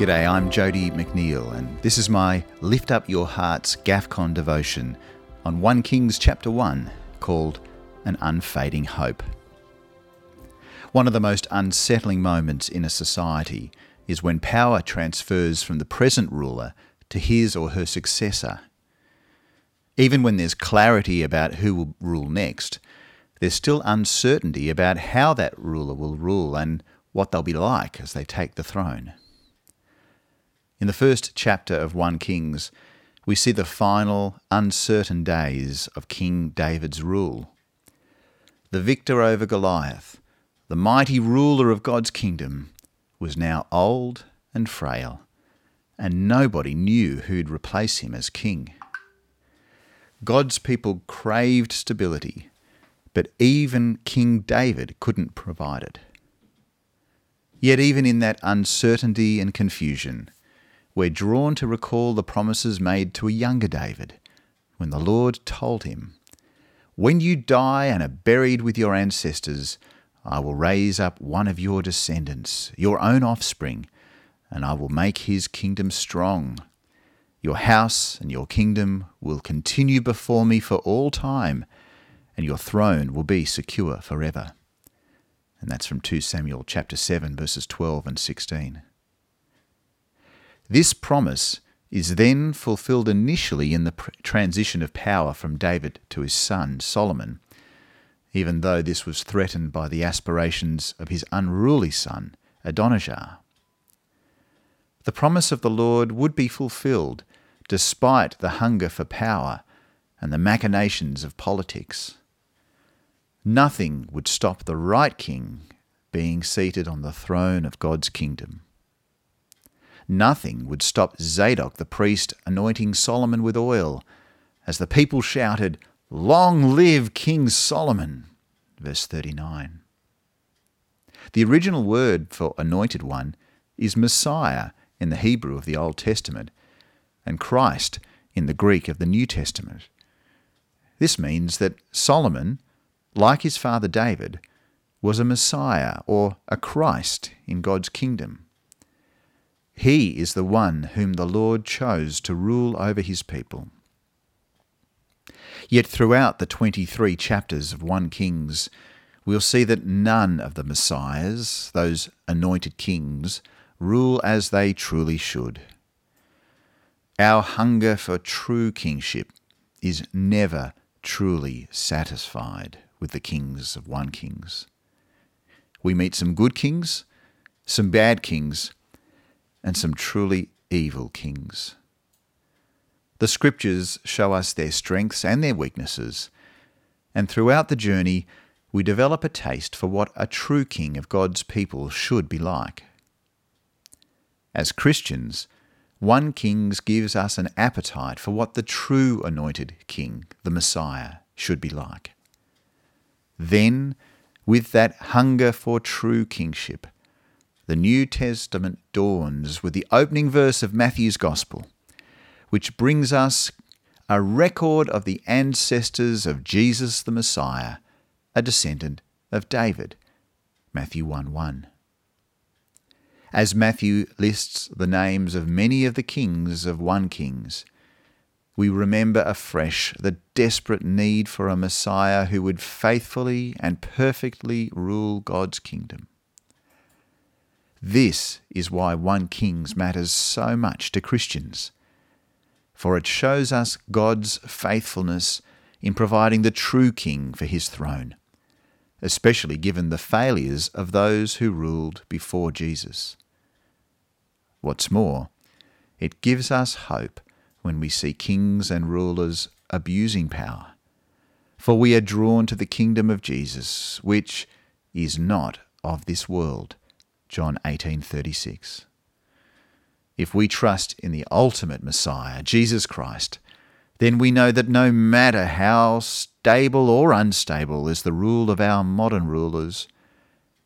G'day, I'm Jodie McNeill, and this is my Lift Up Your Hearts GAFCON devotion on 1 Kings chapter 1 called An Unfading Hope. One of the most unsettling moments in a society is when power transfers from the present ruler to his or her successor. Even when there's clarity about who will rule next, there's still uncertainty about how that ruler will rule and what they'll be like as they take the throne. In the first chapter of 1 Kings, we see the final, uncertain days of King David's rule. The victor over Goliath, the mighty ruler of God's kingdom, was now old and frail, and nobody knew who'd replace him as king. God's people craved stability, but even King David couldn't provide it. Yet, even in that uncertainty and confusion, we're drawn to recall the promises made to a younger David when the Lord told him, When you die and are buried with your ancestors, I will raise up one of your descendants, your own offspring, and I will make his kingdom strong. Your house and your kingdom will continue before me for all time, and your throne will be secure forever and that's from 2 Samuel chapter 7 verses 12 and 16. This promise is then fulfilled initially in the transition of power from David to his son Solomon, even though this was threatened by the aspirations of his unruly son Adonijah. The promise of the Lord would be fulfilled despite the hunger for power and the machinations of politics. Nothing would stop the right king being seated on the throne of God's kingdom. Nothing would stop Zadok the priest anointing Solomon with oil as the people shouted, Long live King Solomon! Verse 39. The original word for anointed one is Messiah in the Hebrew of the Old Testament and Christ in the Greek of the New Testament. This means that Solomon, like his father David, was a Messiah or a Christ in God's kingdom. He is the one whom the Lord chose to rule over his people. Yet throughout the 23 chapters of 1 Kings, we'll see that none of the Messiahs, those anointed kings, rule as they truly should. Our hunger for true kingship is never truly satisfied with the kings of 1 Kings. We meet some good kings, some bad kings, and some truly evil kings. The scriptures show us their strengths and their weaknesses, and throughout the journey, we develop a taste for what a true king of God's people should be like. As Christians, 1 Kings gives us an appetite for what the true anointed king, the Messiah, should be like. Then, with that hunger for true kingship, the New Testament dawns with the opening verse of Matthew's Gospel, which brings us a record of the ancestors of Jesus the Messiah, a descendant of David. Matthew 1 1. As Matthew lists the names of many of the kings of 1 Kings, we remember afresh the desperate need for a Messiah who would faithfully and perfectly rule God's kingdom. This is why 1 Kings matters so much to Christians, for it shows us God's faithfulness in providing the true king for his throne, especially given the failures of those who ruled before Jesus. What's more, it gives us hope when we see kings and rulers abusing power. For we are drawn to the kingdom of Jesus, which is not of this world. John 18:36. If we trust in the ultimate Messiah, Jesus Christ, then we know that no matter how stable or unstable is the rule of our modern rulers,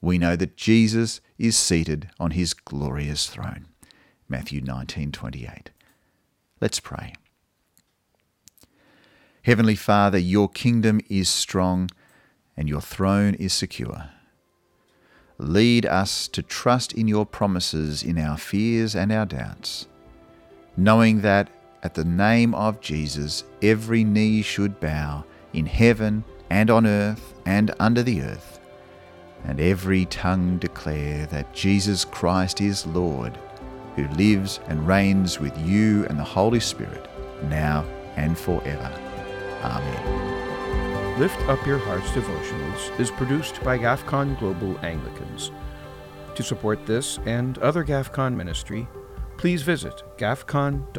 we know that Jesus is seated on his glorious throne. Matthew 19:28. Let's pray. Heavenly Father, your kingdom is strong and your throne is secure. Lead us to trust in your promises in our fears and our doubts, knowing that at the name of Jesus every knee should bow in heaven and on earth and under the earth, and every tongue declare that Jesus Christ is Lord, who lives and reigns with you and the Holy Spirit, now and forever. Amen. Lift Up Your Hearts devotionals is produced by GAFCON Global Anglicans. To support this and other GAFCON ministry, please visit gafcon.org.